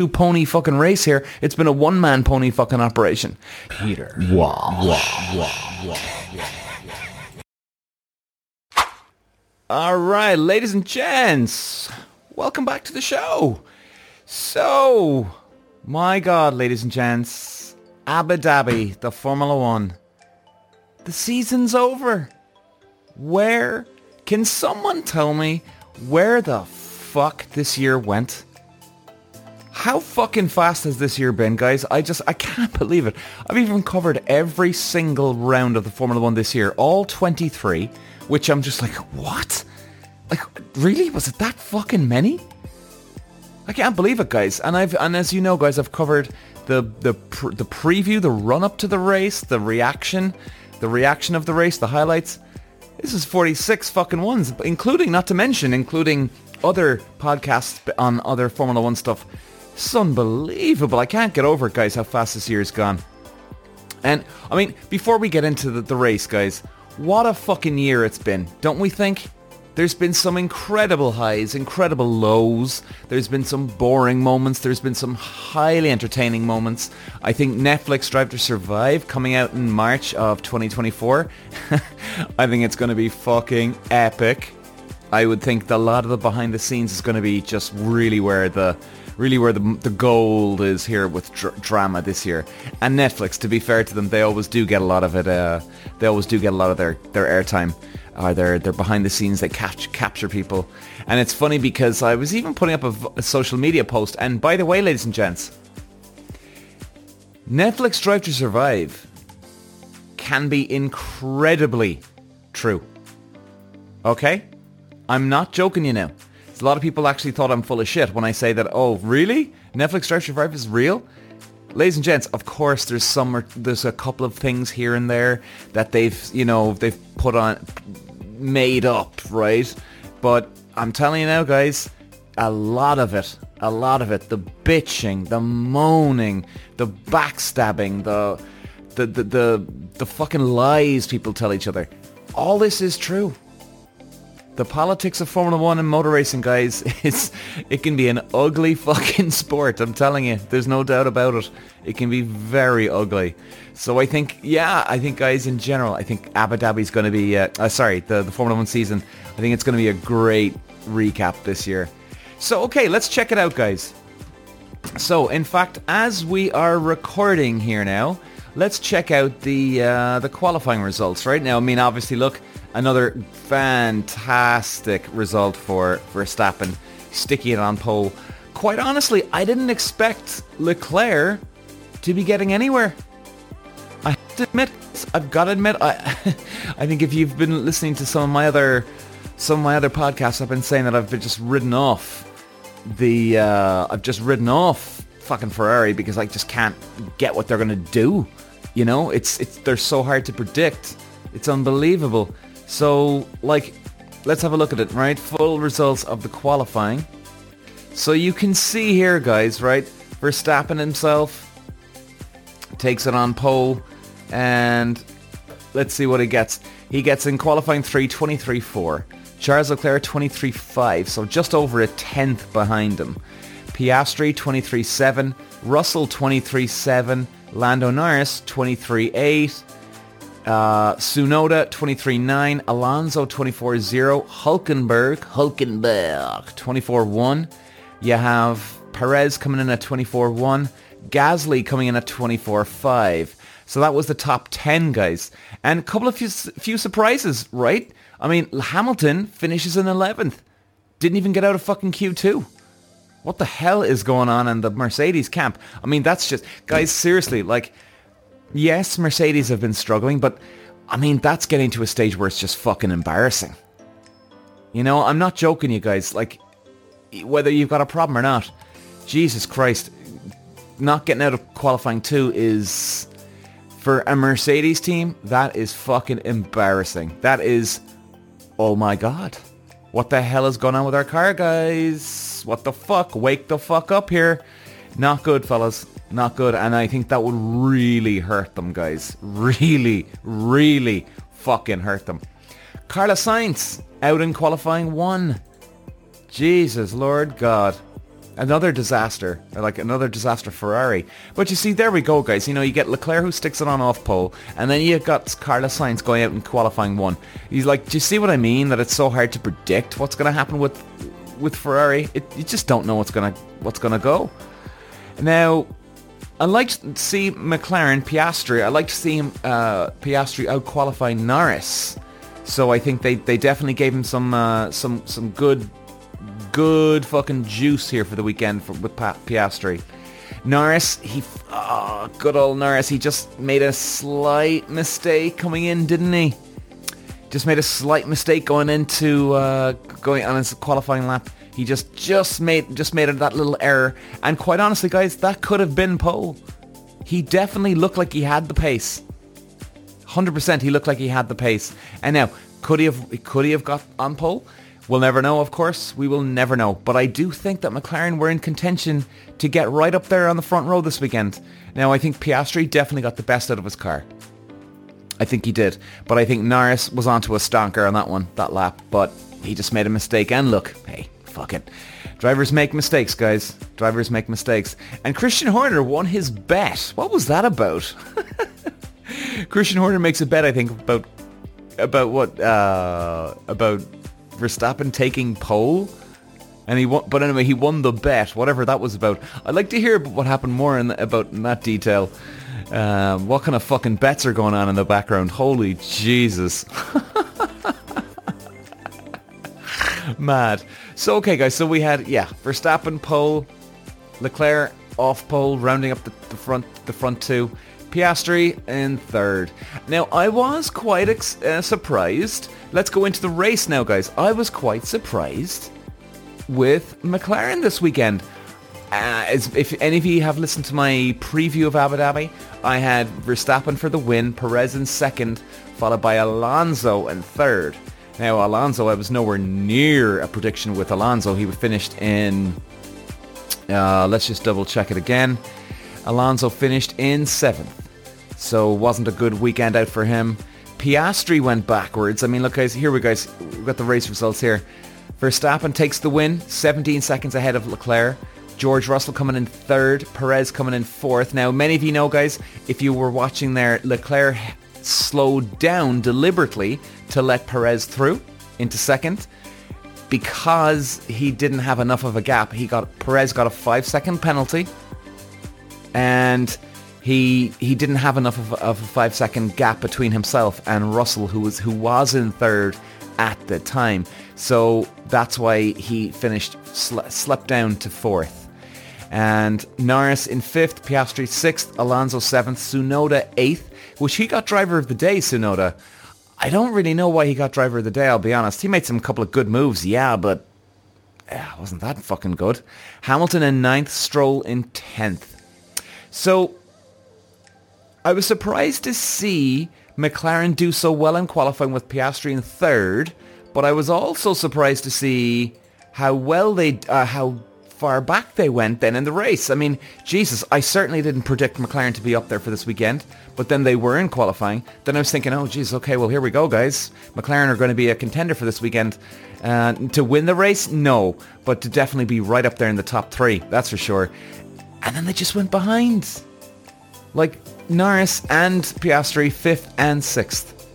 two pony fucking race here. It's been a one man pony fucking operation. Peter. Wah, wah, wah, wah. All right, ladies and gents, welcome back to the show. So, my God, ladies and gents, Abu Dhabi, the Formula One. The season's over. Where can someone tell me where the fuck this year went? How fucking fast has this year been, guys? I just, I can't believe it. I've even covered every single round of the Formula One this year, all 23, which I'm just like, what? Like, really? Was it that fucking many? I can't believe it, guys. And I've, and as you know, guys, I've covered the the pr- the preview, the run up to the race, the reaction, the reaction of the race, the highlights. This is 46 fucking ones, including, not to mention, including other podcasts on other Formula One stuff. It's unbelievable. I can't get over it, guys, how fast this year's gone. And, I mean, before we get into the, the race, guys, what a fucking year it's been, don't we think? There's been some incredible highs, incredible lows. There's been some boring moments. There's been some highly entertaining moments. I think Netflix Drive to Survive coming out in March of 2024. I think it's going to be fucking epic. I would think a lot of the behind the scenes is going to be just really where the really where the, the gold is here with dr- drama this year. And Netflix, to be fair to them, they always do get a lot of it. Uh, they always do get a lot of their, their airtime or their, their behind the scenes. They catch, capture people. And it's funny because I was even putting up a, a social media post. And by the way, ladies and gents, Netflix Drive to Survive can be incredibly true. Okay? I'm not joking you now. A lot of people actually thought I'm full of shit when I say that, oh, really? Netflix Drive to Survive is real? Ladies and gents, of course there's some, there's a couple of things here and there that they've, you know, they've put on, made up, right? But I'm telling you now, guys, a lot of it, a lot of it, the bitching, the moaning, the backstabbing, the, the, the, the, the fucking lies people tell each other, all this is true the politics of Formula One and motor racing, guys, it's it can be an ugly fucking sport. I'm telling you, there's no doubt about it. It can be very ugly. So I think, yeah, I think, guys, in general, I think Abu Dhabi's going to be, uh, uh, sorry, the, the Formula One season. I think it's going to be a great recap this year. So okay, let's check it out, guys. So in fact, as we are recording here now, let's check out the uh, the qualifying results right now. I mean, obviously, look, another fantastic result for Verstappen, sticking it on pole. Quite honestly, I didn't expect Leclerc to be getting anywhere. I have to admit, I've got to admit, I, I think if you've been listening to some of my other, some of my other podcasts, I've been saying that I've been just ridden off the, uh, I've just ridden off fucking Ferrari because I just can't get what they're gonna do. You know, it's it's they're so hard to predict. It's unbelievable. So, like, let's have a look at it, right? Full results of the qualifying. So you can see here, guys, right? Verstappen himself takes it on pole, and let's see what he gets. He gets in qualifying 3, 23-4. Charles Leclerc 23-5, so just over a tenth behind him. Piastri 23-7, Russell 23-7, Lando Norris 23-8, uh, Tsunoda 23-9, Alonso 24-0, Hulkenberg, Hulkenberg 24-1. You have Perez coming in at 24-1, Gasly coming in at 24-5. So that was the top 10 guys. And a couple of few, few surprises, right? I mean, Hamilton finishes in 11th. Didn't even get out of fucking Q2. What the hell is going on in the Mercedes camp? I mean, that's just... Guys, seriously, like... Yes, Mercedes have been struggling, but... I mean, that's getting to a stage where it's just fucking embarrassing. You know, I'm not joking, you guys. Like, whether you've got a problem or not, Jesus Christ, not getting out of qualifying two is... For a Mercedes team, that is fucking embarrassing. That is... Oh my god. What the hell is going on with our car, guys? What the fuck? Wake the fuck up here. Not good, fellas. Not good. And I think that would really hurt them, guys. Really, really fucking hurt them. Carlos Sainz out in qualifying one. Jesus, Lord God. Another disaster, like another disaster Ferrari. But you see, there we go, guys. You know, you get Leclerc who sticks it on off pole, and then you got Carlos Sainz going out in qualifying one. He's like, do you see what I mean? That it's so hard to predict what's going to happen with with Ferrari. It, you just don't know what's gonna what's gonna go. Now, I like to see McLaren Piastri. I like to see him uh, Piastri out qualifying Norris. So I think they, they definitely gave him some uh, some some good good fucking juice here for the weekend for, with pa- Piastri. Norris, he, oh, good old Norris, he just made a slight mistake coming in, didn't he? Just made a slight mistake going into uh, going on his qualifying lap. He just just made just made that little error, and quite honestly, guys, that could have been pole. He definitely looked like he had the pace. 100% he looked like he had the pace. And now, could he have could he have got on pole? We'll never know, of course. We will never know. But I do think that McLaren were in contention to get right up there on the front row this weekend. Now, I think Piastri definitely got the best out of his car. I think he did. But I think Norris was onto a stonker on that one, that lap. But he just made a mistake. And look, hey, fuck it. Drivers make mistakes, guys. Drivers make mistakes. And Christian Horner won his bet. What was that about? Christian Horner makes a bet, I think, about about what uh, about Verstappen taking pole, and he won. But anyway, he won the bet, whatever that was about. I'd like to hear what happened more in the, about in that detail. Um, what kind of fucking bets are going on in the background? Holy Jesus! Mad. So okay, guys. So we had yeah, Verstappen pole, Leclerc off pole, rounding up the, the front the front two. Piastri in third. Now, I was quite ex- uh, surprised. Let's go into the race now, guys. I was quite surprised with McLaren this weekend. Uh, if any of you have listened to my preview of Abu Dhabi, I had Verstappen for the win, Perez in second, followed by Alonso in third. Now, Alonso, I was nowhere near a prediction with Alonso. He finished in, uh, let's just double check it again. Alonso finished in seventh. So wasn't a good weekend out for him. Piastri went backwards. I mean, look guys, here we guys, we've got the race results here. Verstappen takes the win, 17 seconds ahead of Leclerc. George Russell coming in third, Perez coming in fourth. Now, many of you know, guys, if you were watching there, Leclerc slowed down deliberately to let Perez through into second because he didn't have enough of a gap. He got Perez got a five second penalty and he he didn't have enough of, of, a five second gap between himself and Russell, who was who was in third at the time. So that's why he finished sl- slept down to fourth. And Norris in fifth, Piastri sixth, Alonso seventh, Tsunoda eighth, which he got driver of the day. Tsunoda. I don't really know why he got driver of the day. I'll be honest. He made some couple of good moves, yeah, but yeah, wasn't that fucking good? Hamilton in ninth, Stroll in tenth. So I was surprised to see McLaren do so well in qualifying with Piastri in third, but I was also surprised to see how well they, uh, how far back they went then in the race. I mean, Jesus, I certainly didn't predict McLaren to be up there for this weekend, but then they were in qualifying. Then I was thinking, oh, Jesus, okay, well, here we go, guys. McLaren are going to be a contender for this weekend. Uh, to win the race? No, but to definitely be right up there in the top three, that's for sure. And then they just went behind. Like Norris and Piastri, fifth and sixth.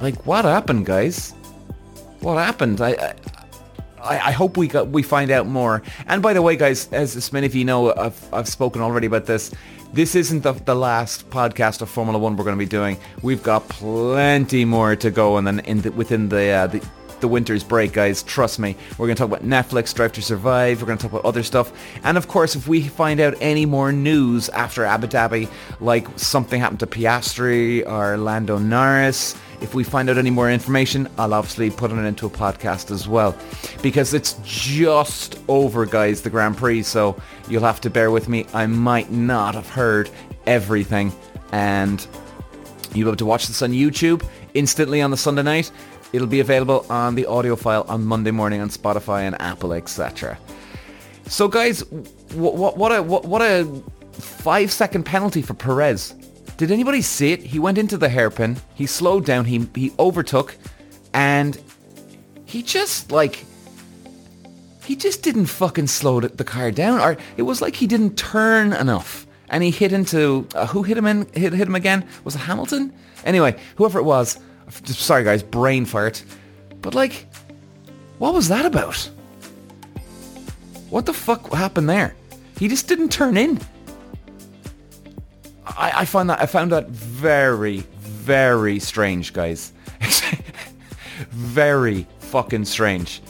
Like, what happened, guys? What happened? I, I, I hope we got we find out more. And by the way, guys, as, as many of you know, I've, I've spoken already about this. This isn't the, the last podcast of Formula One we're going to be doing. We've got plenty more to go, and then in the, within the, uh, the the winter's break, guys. Trust me. We're going to talk about Netflix, Drive to Survive. We're going to talk about other stuff. And of course, if we find out any more news after Abu Dhabi, like something happened to Piastri or Lando Norris, if we find out any more information, I'll obviously put it into a podcast as well. Because it's just over, guys, the Grand Prix. So you'll have to bear with me. I might not have heard everything. And you'll be able to watch this on YouTube instantly on the Sunday night. It'll be available on the audio file on Monday morning on Spotify and Apple, etc. So, guys, what, what, what a what, what a five second penalty for Perez. Did anybody see it? He went into the hairpin. He slowed down. He he overtook, and he just like he just didn't fucking slow the, car down. Or it was like he didn't turn enough. And he hit into, uh, who hit him in, hit, hit him again? Was it Hamilton? Anyway, whoever it was, sorry guys, brain fart. But like, what was that about? What the fuck happened there? He just didn't turn in. I, I find that I found that very, very strange, guys. very fucking strange.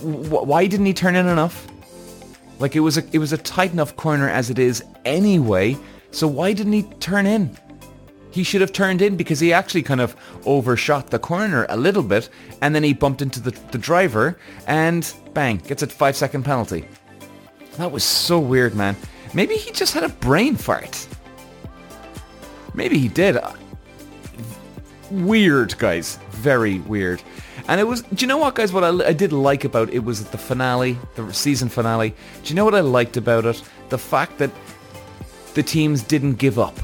Why didn't he turn in enough? Like it was a it was a tight enough corner as it is anyway. So why didn't he turn in? He should have turned in because he actually kind of overshot the corner a little bit and then he bumped into the, the driver and bang, gets a five second penalty. That was so weird, man. Maybe he just had a brain fart. Maybe he did. Weird, guys. Very weird. And it was, do you know what, guys, what I, I, did like about it was the finale, the season finale. Do you know what I liked about it? The fact that the teams didn't give up.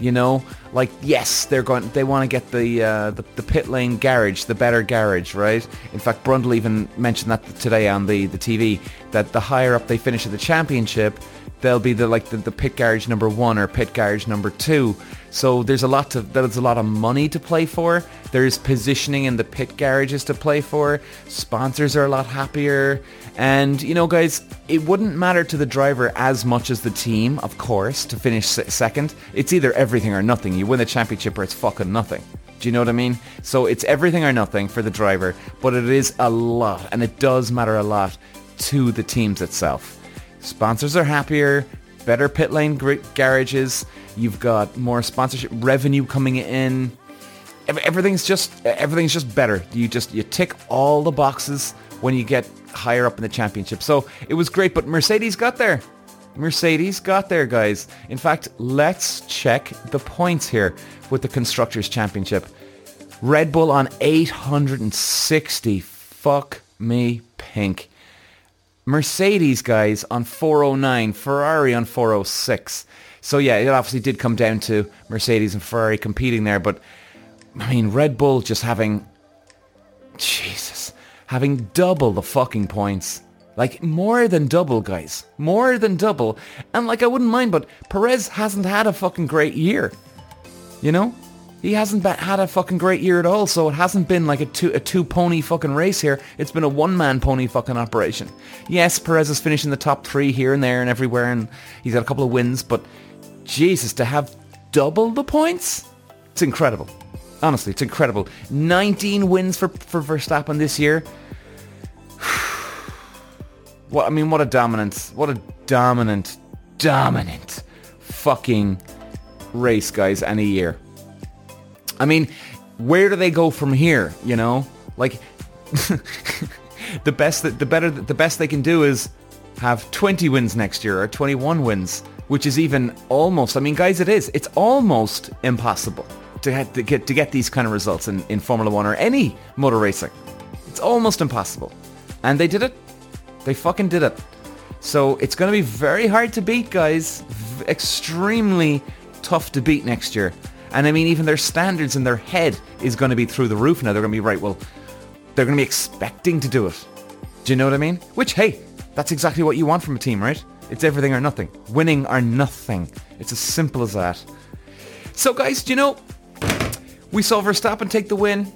You know, like yes, they're going. They want to get the, uh, the the pit lane garage, the better garage, right? In fact, Brundle even mentioned that today on the the TV that the higher up they finish at the championship, they'll be the like the, the pit garage number one or pit garage number two. So there's a lot to there's a lot of money to play for. There's positioning in the pit garages to play for. Sponsors are a lot happier. And you know guys, it wouldn't matter to the driver as much as the team, of course, to finish second. It's either everything or nothing. You win the championship or it's fucking nothing. Do you know what I mean? So it's everything or nothing for the driver, but it is a lot and it does matter a lot to the teams itself. Sponsors are happier, better pit lane garages, You've got more sponsorship revenue coming in. Everything's just everything's just better. You just you tick all the boxes when you get higher up in the championship. So it was great, but Mercedes got there. Mercedes got there, guys. In fact, let's check the points here with the Constructors' Championship. Red Bull on 860. Fuck me pink. Mercedes, guys, on 409. Ferrari on 406. So yeah, it obviously did come down to Mercedes and Ferrari competing there, but I mean, Red Bull just having, Jesus, having double the fucking points. Like more than double, guys. More than double. And like I wouldn't mind, but Perez hasn't had a fucking great year. You know? He hasn't had a fucking great year at all, so it hasn't been like a two a two pony fucking race here. It's been a one man pony fucking operation. Yes, Perez is finishing the top three here and there and everywhere, and he's got a couple of wins, but Jesus, to have double the points? It's incredible. Honestly, it's incredible. 19 wins for, for Verstappen this year. what I mean, what a dominance. What a dominant, dominant fucking race, guys, any year. I mean, where do they go from here, you know? Like the best that the better the best they can do is have 20 wins next year or 21 wins which is even almost, I mean, guys, it is. It's almost impossible to, to get to get these kind of results in, in Formula One or any motor racing. It's almost impossible. And they did it. They fucking did it. So it's going to be very hard to beat, guys. V- extremely tough to beat next year. And I mean, even their standards in their head is going to be through the roof now. They're going to be, right, well, they're going to be expecting to do it. Do you know what I mean? Which, hey, that's exactly what you want from a team, right? It's everything or nothing. Winning or nothing. It's as simple as that. So guys, do you know, we saw Verstappen take the win.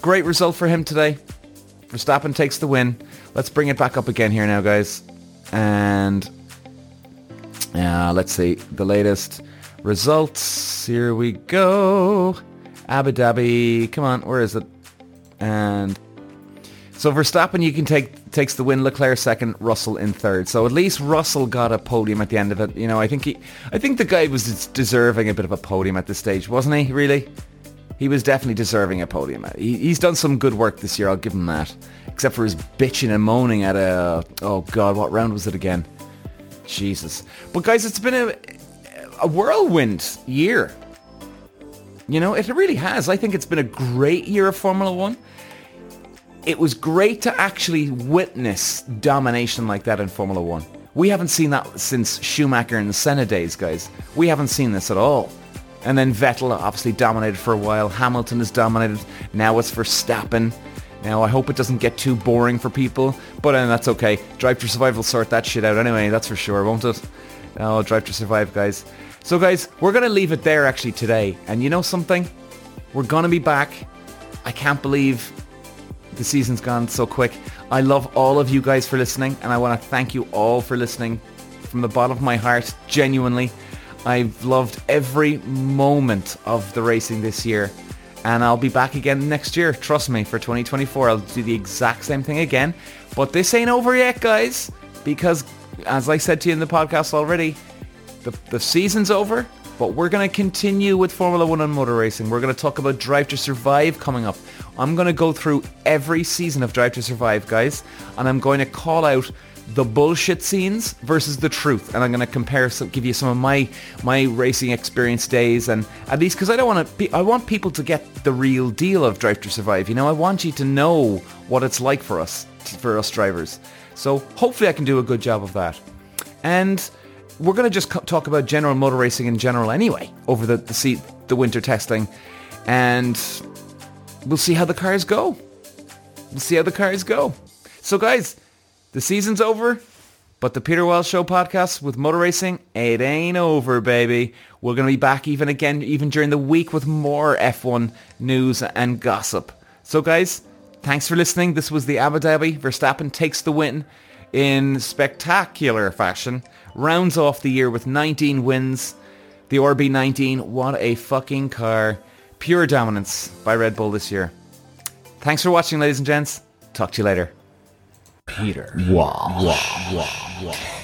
Great result for him today. Verstappen takes the win. Let's bring it back up again here now, guys. And uh, let's see the latest results. Here we go. Abu Dhabi. Come on, where is it? And so Verstappen, you can take takes the win. Leclerc second, Russell in third. So at least Russell got a podium at the end of it. You know, I think he, I think the guy was deserving a bit of a podium at this stage, wasn't he? Really, he was definitely deserving a podium. He, he's done some good work this year. I'll give him that. Except for his bitching and moaning at a, oh god, what round was it again? Jesus. But guys, it's been a, a whirlwind year. You know, it really has. I think it's been a great year of Formula One it was great to actually witness domination like that in Formula One. We haven't seen that since Schumacher and Senna days, guys. We haven't seen this at all. And then Vettel obviously dominated for a while. Hamilton has dominated. Now it's Verstappen. Now, I hope it doesn't get too boring for people, but uh, that's okay. Drive for Survival sort that shit out anyway, that's for sure, won't it? Oh, Drive to Survive, guys. So, guys, we're going to leave it there actually today. And you know something? We're going to be back. I can't believe the season's gone so quick. I love all of you guys for listening, and I want to thank you all for listening from the bottom of my heart, genuinely. I've loved every moment of the racing this year and I'll be back again next year. Trust me, for 2024, I'll do the exact same thing again. But this ain't over yet, guys, because as I said to you in the podcast already, the, the season's over, but we're going to continue with Formula One and motor racing. We're going to talk about Drive to Survive coming up. I'm going to go through every season of Drive to Survive, guys, and I'm going to call out the bullshit scenes versus the truth and I'm going to compare some give you some of my my racing experience days and at least because I don't want to I want people to get the real deal of Drive to Survive you know I want you to know what it's like for us for us drivers so hopefully I can do a good job of that and we're going to just talk about general motor racing in general anyway over the the, the winter testing and we'll see how the cars go we'll see how the cars go so guys the season's over, but the Peter Wells Show podcast with motor racing, it ain't over, baby. We're going to be back even again, even during the week with more F1 news and gossip. So guys, thanks for listening. This was the Abu Dhabi. Verstappen takes the win in spectacular fashion. Rounds off the year with 19 wins. The RB19, what a fucking car. Pure dominance by Red Bull this year. Thanks for watching, ladies and gents. Talk to you later. Peter. Wah, wah, wah, wah.